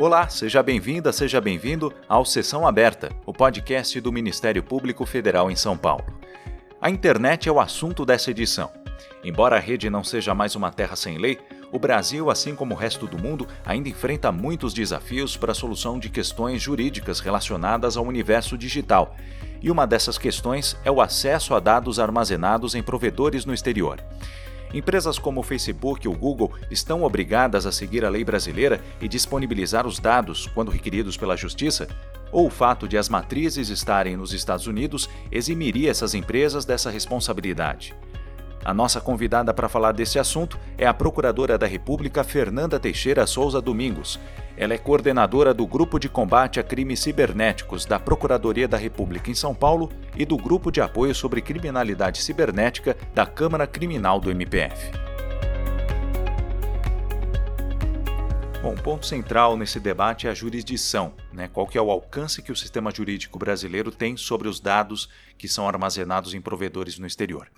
Olá, seja bem-vinda, seja bem-vindo ao Sessão Aberta, o podcast do Ministério Público Federal em São Paulo. A internet é o assunto dessa edição. Embora a rede não seja mais uma terra sem lei, o Brasil, assim como o resto do mundo, ainda enfrenta muitos desafios para a solução de questões jurídicas relacionadas ao universo digital. E uma dessas questões é o acesso a dados armazenados em provedores no exterior. Empresas como o Facebook e o Google estão obrigadas a seguir a lei brasileira e disponibilizar os dados quando requeridos pela Justiça? Ou o fato de as matrizes estarem nos Estados Unidos eximiria essas empresas dessa responsabilidade? A nossa convidada para falar desse assunto é a Procuradora da República Fernanda Teixeira Souza Domingos. Ela é coordenadora do Grupo de Combate a Crimes Cibernéticos da Procuradoria da República em São Paulo e do Grupo de Apoio sobre Criminalidade Cibernética da Câmara Criminal do MPF. Bom, ponto central nesse debate é a jurisdição, né? Qual que é o alcance que o sistema jurídico brasileiro tem sobre os dados que são armazenados em provedores no exterior.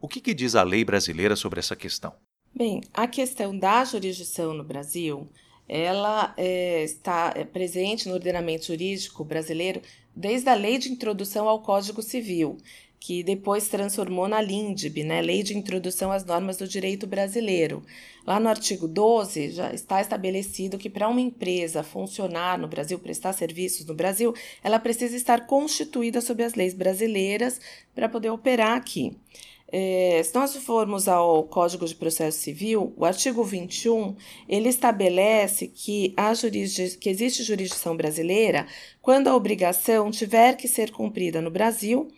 O que, que diz a lei brasileira sobre essa questão? Bem, a questão da jurisdição no Brasil, ela é, está é, presente no ordenamento jurídico brasileiro desde a Lei de Introdução ao Código Civil, que depois transformou na LINDB, né, Lei de Introdução às Normas do Direito Brasileiro. Lá no artigo 12 já está estabelecido que para uma empresa funcionar no Brasil, prestar serviços no Brasil, ela precisa estar constituída sob as leis brasileiras para poder operar aqui. É, se nós formos ao Código de Processo Civil, o artigo 21, ele estabelece que, a que existe jurisdição brasileira quando a obrigação tiver que ser cumprida no Brasil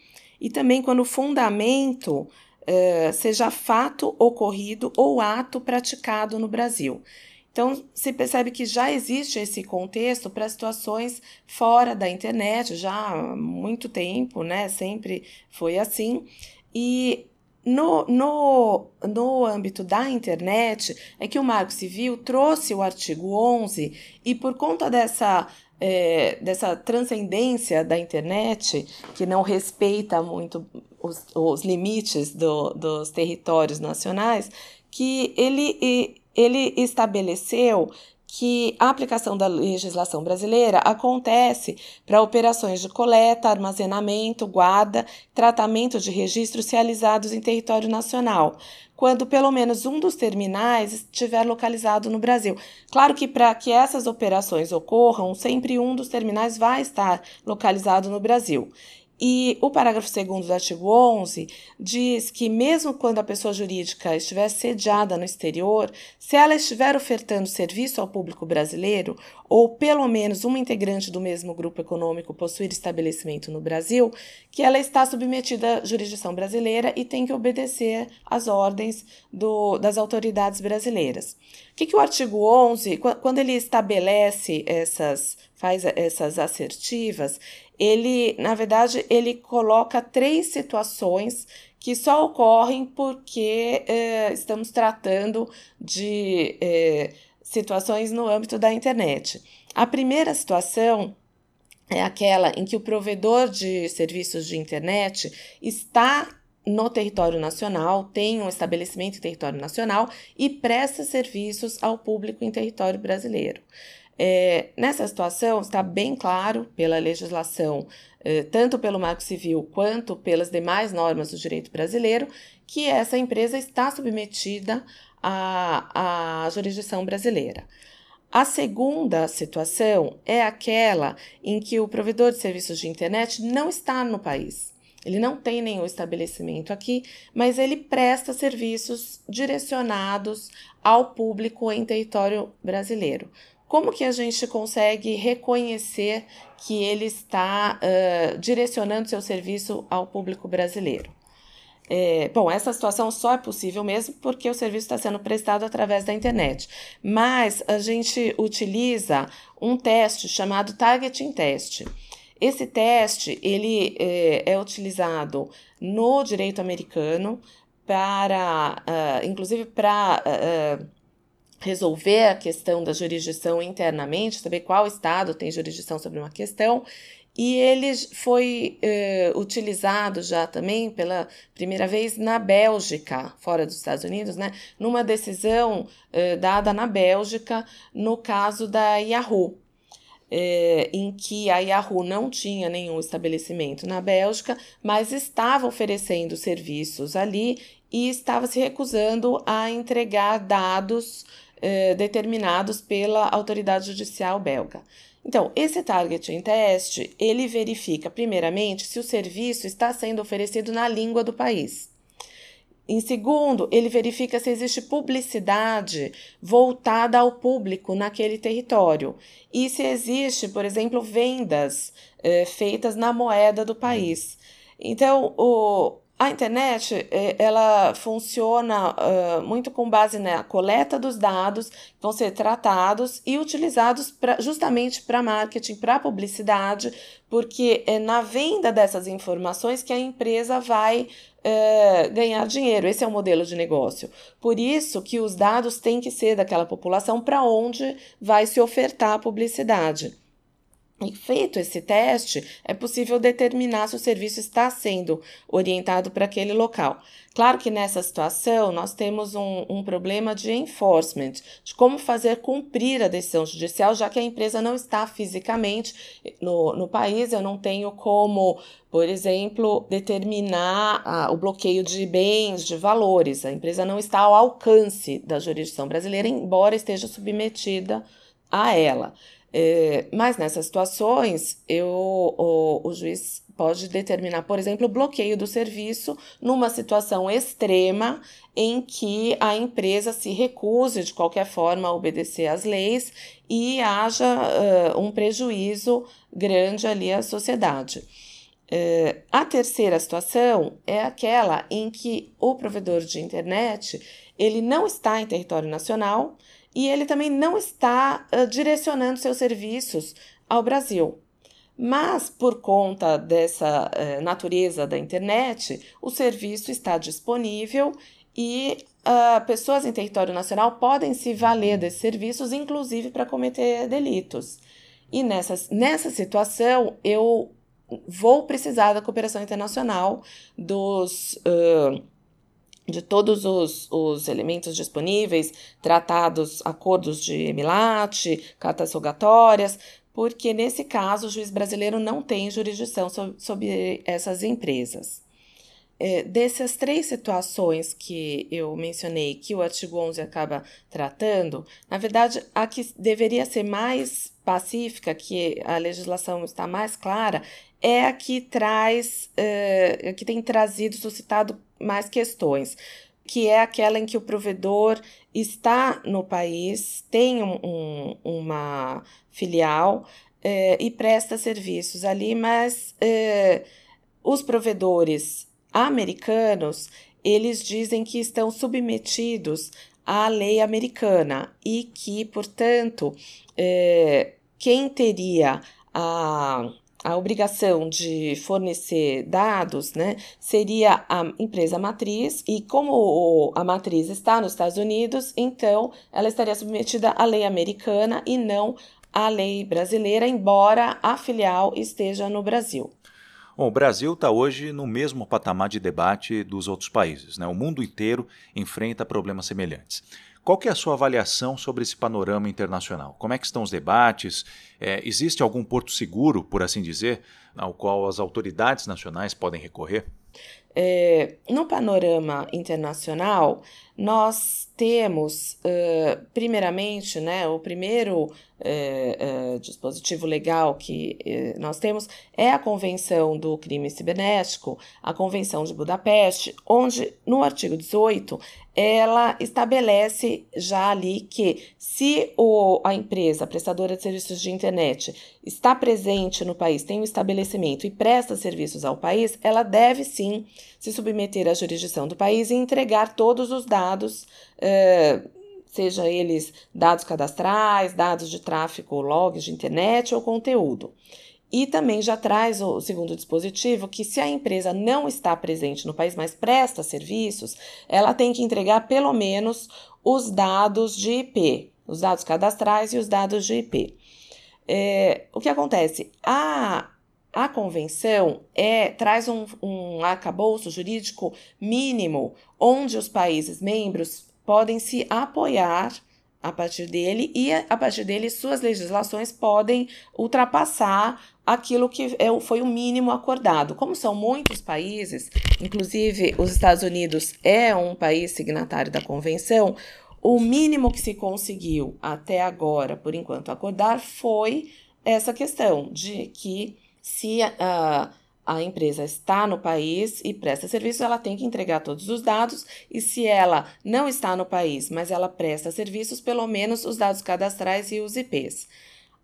e também quando o fundamento é, seja fato ocorrido ou ato praticado no Brasil. Então, se percebe que já existe esse contexto para situações fora da internet, já há muito tempo, né? Sempre foi assim. E no, no, no âmbito da internet, é que o Marco Civil trouxe o artigo 11 e, por conta dessa, é, dessa transcendência da internet, que não respeita muito os, os limites do, dos territórios nacionais, que ele, ele estabeleceu que a aplicação da legislação brasileira acontece para operações de coleta, armazenamento, guarda, tratamento de registros realizados em território nacional, quando pelo menos um dos terminais estiver localizado no Brasil. Claro que para que essas operações ocorram, sempre um dos terminais vai estar localizado no Brasil. E o parágrafo 2 do artigo 11 diz que, mesmo quando a pessoa jurídica estiver sediada no exterior, se ela estiver ofertando serviço ao público brasileiro, ou pelo menos uma integrante do mesmo grupo econômico possuir estabelecimento no Brasil, que ela está submetida à jurisdição brasileira e tem que obedecer às ordens do, das autoridades brasileiras. O que, que o artigo 11, quando ele estabelece essas, faz essas assertivas, ele, na verdade, ele coloca três situações que só ocorrem porque é, estamos tratando de é, situações no âmbito da internet. A primeira situação é aquela em que o provedor de serviços de internet está no território nacional, tem um estabelecimento em território nacional e presta serviços ao público em território brasileiro. É, nessa situação, está bem claro pela legislação, é, tanto pelo Marco Civil quanto pelas demais normas do direito brasileiro, que essa empresa está submetida à, à jurisdição brasileira. A segunda situação é aquela em que o provedor de serviços de internet não está no país. Ele não tem nenhum estabelecimento aqui, mas ele presta serviços direcionados ao público em território brasileiro. Como que a gente consegue reconhecer que ele está uh, direcionando seu serviço ao público brasileiro? É, bom, essa situação só é possível mesmo porque o serviço está sendo prestado através da internet. Mas a gente utiliza um teste chamado Targeting Test. Esse teste ele é, é utilizado no direito americano para, uh, inclusive para uh, resolver a questão da jurisdição internamente, saber qual estado tem jurisdição sobre uma questão, e ele foi eh, utilizado já também pela primeira vez na Bélgica, fora dos Estados Unidos, né, numa decisão eh, dada na Bélgica no caso da Yahoo. é, em que a Yahoo não tinha nenhum estabelecimento na Bélgica, mas estava oferecendo serviços ali e estava se recusando a entregar dados é, determinados pela autoridade judicial belga. Então, esse targeting test, ele verifica primeiramente se o serviço está sendo oferecido na língua do país. Em segundo, ele verifica se existe publicidade voltada ao público naquele território e se existe, por exemplo, vendas eh, feitas na moeda do país. Então, o, a internet é, ela funciona uh, muito com base na coleta dos dados que vão ser tratados e utilizados pra, justamente para marketing, para publicidade, porque é na venda dessas informações que a empresa vai uh, ganhar dinheiro. Esse é o modelo de negócio. Por isso que os dados têm que ser daquela população para onde vai se ofertar a publicidade. E feito esse teste, é possível determinar se o serviço está sendo orientado para aquele local. Claro que nessa situação nós temos um, um, problema de enforcement, de como fazer cumprir a decisão judicial, já que a empresa não está fisicamente no, no país, eu não tenho como, por exemplo, determinar o bloqueio de bens, de valores. A empresa não está ao alcance da jurisdição brasileira, embora esteja submetida a ela. É, mas nessas situações, eu, o, o juiz pode determinar, por exemplo, o bloqueio do serviço numa situação extrema em que a empresa se recuse de qualquer forma a obedecer às leis e haja uh, um prejuízo grande ali à sociedade. Uh, a terceira situação é aquela em que o provedor de internet ele não está em território nacional e ele também não está uh, direcionando seus serviços ao Brasil. Mas, por conta dessa uh, natureza da internet, o serviço está disponível e uh, pessoas em território nacional podem se valer desses serviços, inclusive para cometer delitos. E nessa, nessa situação, eu vou precisar da cooperação internacional dos. Uh, de todos os, os elementos disponíveis, tratados, acordos de emilate, cartas rogatórias, porque nesse caso o juiz brasileiro não tem jurisdição sobre, sobre essas empresas. É, dessas três situações que eu mencionei, que o artigo 11 acaba tratando, na verdade, a que deveria ser mais pacífica, que a legislação está mais clara, é a que traz, é, que tem trazido, suscitado mais questões, que é aquela em que o provedor está no país, tem um, um, uma filial é, e presta serviços ali, mas é, os provedores americanos eles dizem que estão submetidos à lei americana e que, portanto, é, quem teria a a obrigação de fornecer dados, né, seria a empresa matriz, e como a matriz está nos Estados Unidos, então ela estaria submetida à lei americana e não à lei brasileira, embora a filial esteja no Brasil. Bom, o Brasil está hoje no mesmo patamar de debate dos outros países. Né? O mundo inteiro enfrenta problemas semelhantes. Qual é a sua avaliação sobre esse panorama internacional? Como é que estão os debates? É, existe algum porto seguro, por assim dizer, ao qual as autoridades nacionais podem recorrer? É, no panorama internacional, nós temos, uh, primeiramente, né, o primeiro uh, uh, dispositivo legal que nós temos é a Convenção do Crime Cibernético, a Convenção de Budapeste, onde, no artigo 18, ela estabelece já ali que se o, a empresa prestadora de serviços de internet está presente no país, tem um estabelecimento e presta serviços ao país, ela deve sim se submeter à jurisdição do país e entregar todos os dados, eh, seja eles dados cadastrais, dados de tráfego, logs de internet ou conteúdo. E também já traz o segundo dispositivo que, se a empresa não está presente no país, mas presta serviços, ela tem que entregar pelo menos os dados de IP, os dados cadastrais e os dados de IP. É, o que acontece? A, a convenção é, traz um, um arcabouço jurídico mínimo onde os países membros podem se apoiar a partir dele e a partir dele suas legislações podem ultrapassar aquilo que é, foi o mínimo acordado. Como são muitos países, inclusive os Estados Unidos é um país signatário da convenção, o mínimo que se conseguiu até agora, por enquanto, acordar foi essa questão de que se a, a empresa está no país e presta serviços, ela tem que entregar todos os dados, e se ela não está no país, mas ela presta serviços, pelo menos os dados cadastrais e os IPs.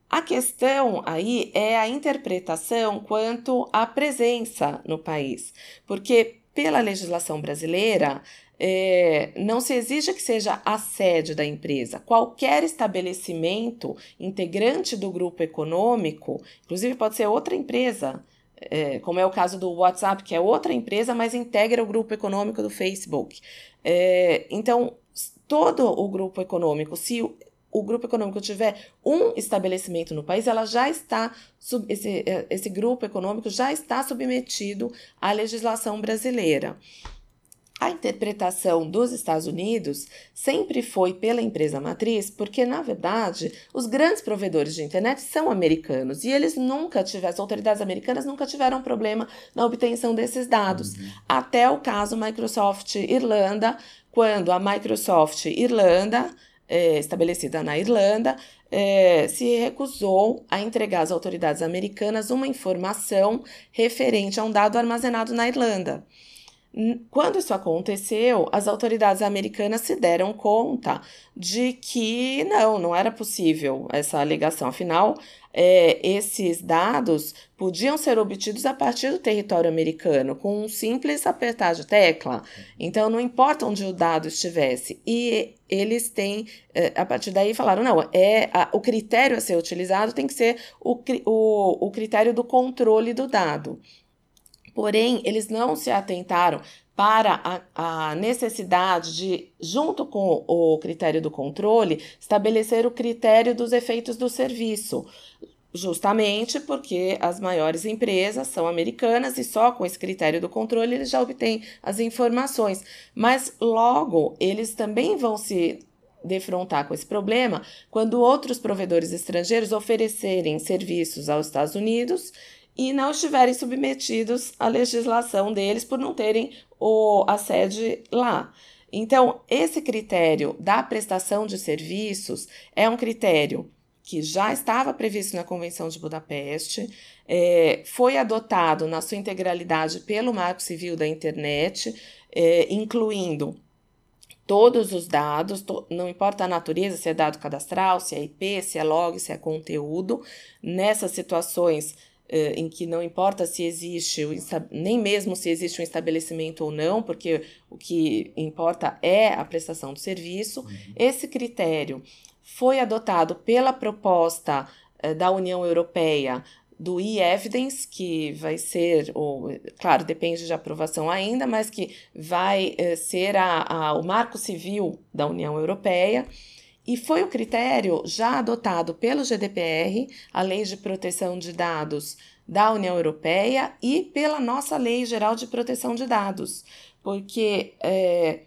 A questão aí é a interpretação quanto à presença no país, porque pela legislação brasileira, é, não se exige que seja a sede da empresa. Qualquer estabelecimento integrante do grupo econômico, inclusive pode ser outra empresa, é, como é o caso do WhatsApp, que é outra empresa, mas integra o grupo econômico do Facebook. É, então, todo o grupo econômico, se o, grupo econômico tiver um estabelecimento no país, ela já está esse, é, esse grupo econômico já está submetido à legislação brasileira. A interpretação dos Estados Unidos sempre foi pela empresa matriz, porque, na verdade, os grandes provedores de internet são americanos e eles nunca tiveram, as autoridades americanas nunca tiveram problema na obtenção desses dados. Uhum. Até o caso Microsoft Irlanda, quando a Microsoft Irlanda, é, estabelecida na Irlanda, é, se recusou a entregar às autoridades americanas uma informação referente a um dado armazenado na Irlanda. Quando isso aconteceu, as autoridades americanas se deram conta de que não, não era possível essa alegação. Afinal, é, esses dados podiam ser obtidos a partir do território americano, com um simples apertar de tecla. Então, não importa onde o dado estivesse. E eles têm, é, a partir daí, falaram: não, é a, o critério a ser utilizado tem que ser o, o, o critério do controle do dado. Porém, eles não se atentaram para a, a, necessidade de, junto com o critério do controle, estabelecer o critério dos efeitos do serviço. Justamente porque as maiores empresas são americanas e só com esse critério do controle eles já obtêm as informações. Mas logo eles também vão se defrontar com esse problema quando outros provedores estrangeiros oferecerem serviços aos Estados Unidos e não estiverem submetidos à legislação deles por não terem o, a sede lá. Então, esse critério da prestação de serviços é um critério que já estava previsto na Convenção de Budapeste, é, foi adotado na sua integralidade pelo Marco Civil da Internet, é, incluindo todos os dados, to, não importa a natureza, se é dado cadastral, se é IP, se é log, se é conteúdo, nessas situações em que não importa se existe, nem mesmo se existe um estabelecimento ou não, porque o que importa é a prestação do serviço. Uhum. Esse critério foi adotado pela proposta uh, da União Europeia do e-evidence, que vai ser, ou, claro, depende de aprovação ainda, mas que vai uh, ser a, a, o marco civil da União Europeia. E foi o critério já adotado pelo GDPR, a Lei de Proteção de Dados da União Europeia, e pela nossa Lei Geral de Proteção de Dados, porque é,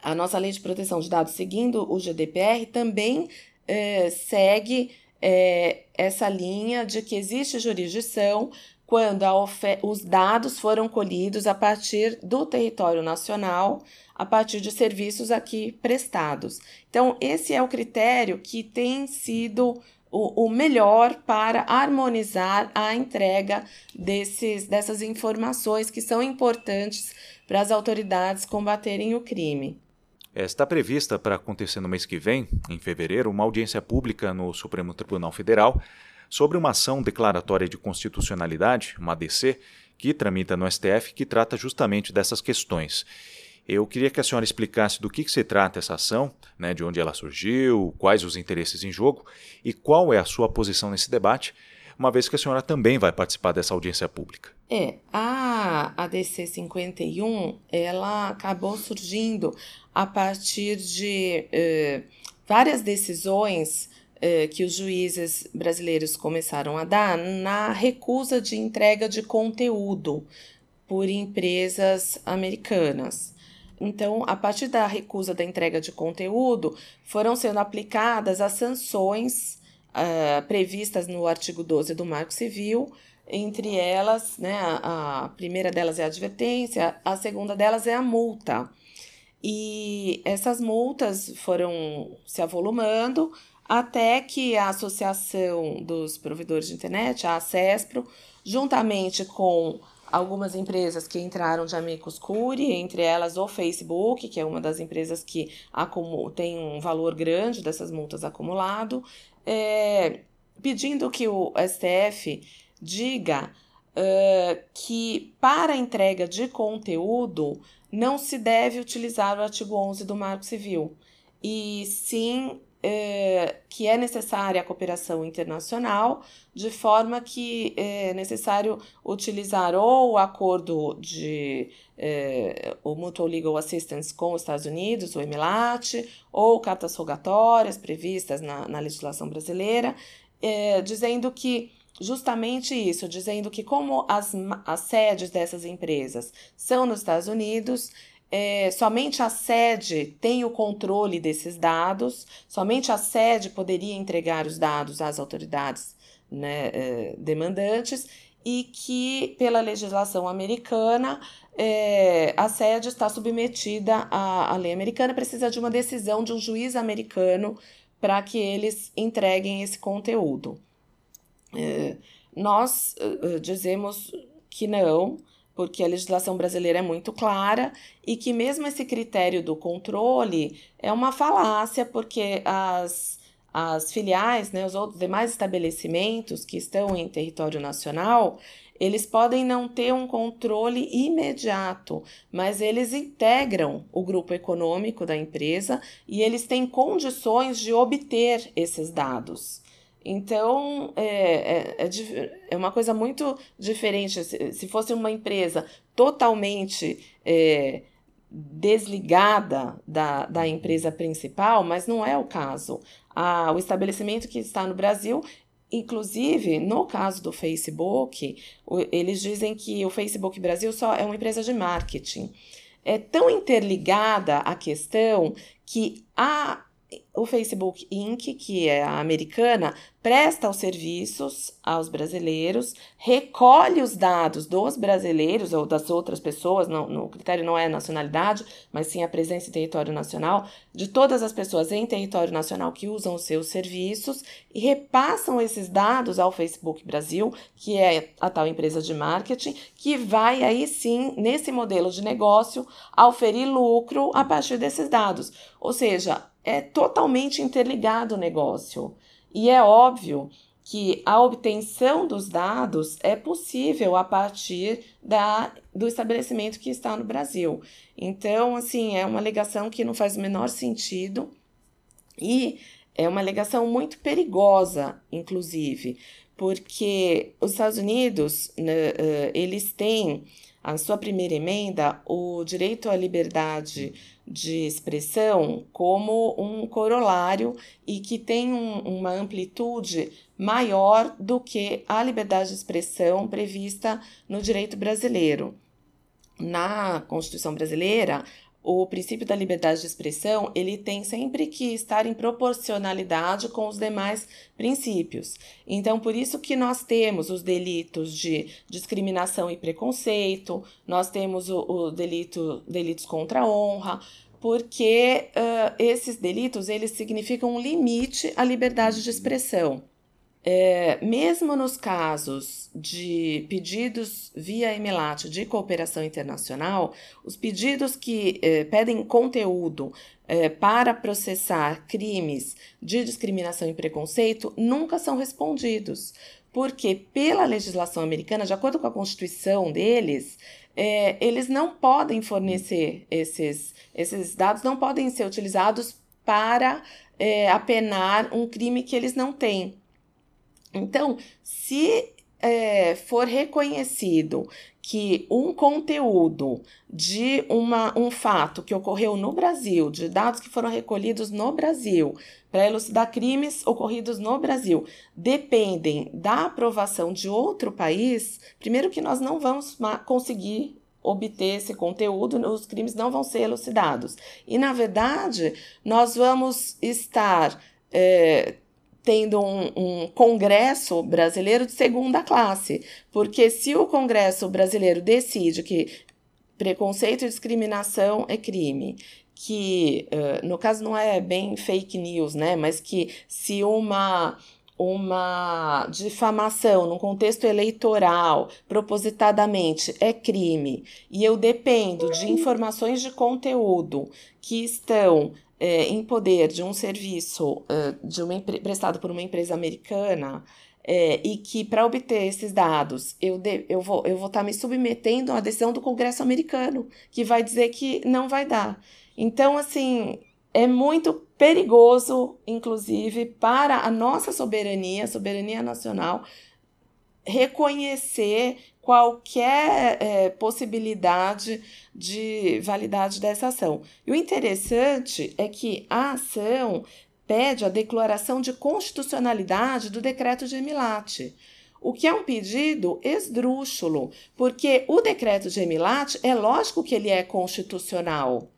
a nossa Lei de Proteção de Dados, seguindo o GDPR, também é, segue é, essa linha de que existe jurisdição quando os dados foram colhidos a partir do território nacional a partir de serviços aqui prestados. Então, esse é o critério que tem sido o, o melhor para harmonizar a entrega desses, dessas informações que são importantes para as autoridades combaterem o crime. Está prevista para acontecer no mês que vem, em fevereiro, uma audiência pública no Supremo Tribunal Federal sobre uma ação declaratória de constitucionalidade, uma ADC, que tramita no STF, que trata justamente dessas questões. Eu queria que a senhora explicasse do que, que se trata essa ação, né, de onde ela surgiu, quais os interesses em jogo e qual é a sua posição nesse debate, uma vez que a senhora também vai participar dessa audiência pública. É, a ADC 51, ela acabou surgindo a partir de eh, várias decisões eh, que os juízes brasileiros começaram a dar na recusa de entrega de conteúdo por empresas americanas. Então, a partir da recusa da entrega de conteúdo, foram sendo aplicadas as sanções uh, previstas no artigo 12 do Marco Civil, entre elas, né, a, a primeira delas é a advertência, a segunda delas é a multa. E essas multas foram se avolumando até que a Associação dos Provedores de Internet, a ACESPRO, juntamente com algumas empresas que entraram de amicus curiae, entre elas o Facebook, que é uma das empresas que tem um valor grande dessas multas acumulado, é, pedindo que o STF diga uh, que para entrega de conteúdo não se deve utilizar o artigo 11 do Marco Civil, e sim é, que é necessária a cooperação internacional, de forma que é necessário utilizar ou o acordo de é, o Mutual Legal Assistance com os Estados Unidos, o EMILAT, ou cartas rogatórias previstas na, na legislação brasileira, é, dizendo que justamente isso, dizendo que como as, as sedes dessas empresas são nos Estados Unidos, é, somente a sede tem o controle desses dados, somente a sede poderia entregar os dados às autoridades né, é, demandantes e que, pela legislação americana, é, a sede está submetida à, à lei americana, precisa de uma decisão de um juiz americano para que eles entreguem esse conteúdo. É, nós uh, dizemos que não, porque a legislação brasileira é muito clara e que mesmo esse critério do controle é uma falácia, porque as, as filiais, né, os outros demais estabelecimentos que estão em território nacional, eles podem não ter um controle imediato, mas eles integram o grupo econômico da empresa e eles têm condições de obter esses dados. Então, é, é, é, é, uma coisa muito diferente. Se, se fosse uma empresa totalmente é, desligada da, da empresa principal, mas não é o caso. A, o estabelecimento que está no Brasil, inclusive no caso do Facebook, eles dizem que o Facebook Brasil só é uma empresa de marketing. É tão interligada a questão que a o Facebook Inc., que é a americana, presta os serviços aos brasileiros, recolhe os dados dos brasileiros ou das outras pessoas, não, no critério não é nacionalidade, mas sim a presença em território nacional, de todas as pessoas em território nacional que usam os seus serviços e repassam esses dados ao Facebook Brasil, que é a tal empresa de marketing, que vai aí sim, nesse modelo de negócio, auferir lucro a partir desses dados. Ou seja, é totalmente interligado o negócio. E é óbvio que a obtenção dos dados é possível a partir da, do estabelecimento que está no Brasil. Então, assim, é uma alegação que não faz o menor sentido e é uma alegação muito perigosa, inclusive, porque os Estados Unidos, né, eles têm a sua primeira emenda o direito à liberdade de expressão como um corolário e que tem um, uma amplitude maior do que a liberdade de expressão prevista no direito brasileiro. Na Constituição brasileira, o princípio da liberdade de expressão ele tem sempre que estar em proporcionalidade com os demais princípios. Então, por isso que nós temos os delitos de discriminação e preconceito, nós temos o, o delito, delitos contra a honra, porque uh, esses delitos eles significam um limite à liberdade de expressão. É, mesmo nos casos de pedidos via EMELAT de cooperação internacional, os pedidos que é, pedem conteúdo é, para processar crimes de discriminação e preconceito nunca são respondidos, porque, pela legislação americana, de acordo com a Constituição deles, é, eles não podem fornecer esses, esses dados, não podem ser utilizados para é, apenar um crime que eles não têm. Então, se é, for reconhecido que um conteúdo de uma, um fato que ocorreu no Brasil, de dados que foram recolhidos no Brasil, para elucidar crimes ocorridos no Brasil, dependem da aprovação de outro país, primeiro que nós não vamos conseguir obter esse conteúdo, os crimes não vão ser elucidados. E, na verdade, nós vamos estar é, tendo um, um, congresso brasileiro de segunda classe, porque se o congresso brasileiro decide que preconceito e discriminação é crime, que no caso não é bem fake news, né, mas que se uma uma difamação num contexto eleitoral propositadamente é crime e eu dependo de informações de conteúdo que estão é, em poder de um serviço uh, de uma, prestado por uma empresa americana é, e que para obter esses dados eu, de, eu vou estar eu vou tá me submetendo à decisão do Congresso americano, que vai dizer que não vai dar. Então, assim, é muito perigoso, inclusive, para a nossa soberania, soberania nacional, reconhecer qualquer é, possibilidade de validade dessa ação. E o interessante é que a ação pede a declaração de constitucionalidade do decreto de Emilate. O que é um pedido esdrúxulo, porque o decreto de Emilate é lógico que ele é constitucional.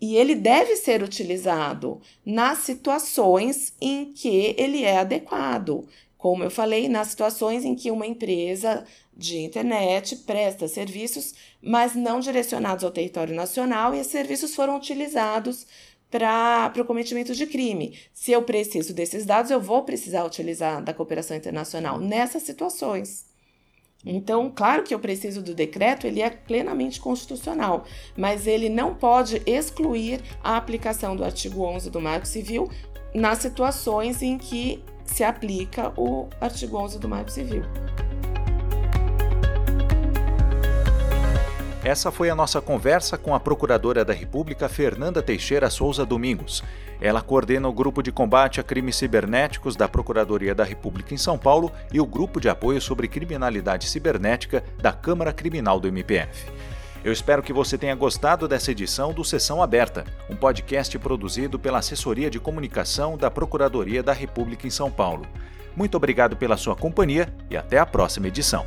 E ele deve ser utilizado nas situações em que ele é adequado. Como eu falei, nas situações em que uma empresa de internet presta serviços, mas não direcionados ao território nacional, e esses serviços foram utilizados para o cometimento de crime. Se eu preciso desses dados, eu vou precisar utilizar da cooperação internacional nessas situações. Então, claro que eu preciso do decreto, ele é plenamente constitucional, mas ele não pode excluir a aplicação do artigo 11 do Marco Civil nas situações em que se aplica o artigo 11 do Marco Civil. Essa foi a nossa conversa com a Procuradora da República Fernanda Teixeira Souza Domingos. Ela coordena o Grupo de Combate a Crimes Cibernéticos da Procuradoria da República em São Paulo e o Grupo de Apoio sobre Criminalidade Cibernética da Câmara Criminal do MPF. Eu espero que você tenha gostado dessa edição do Sessão Aberta, um podcast produzido pela Assessoria de Comunicação da Procuradoria da República em São Paulo. Muito obrigado pela sua companhia e até a próxima edição.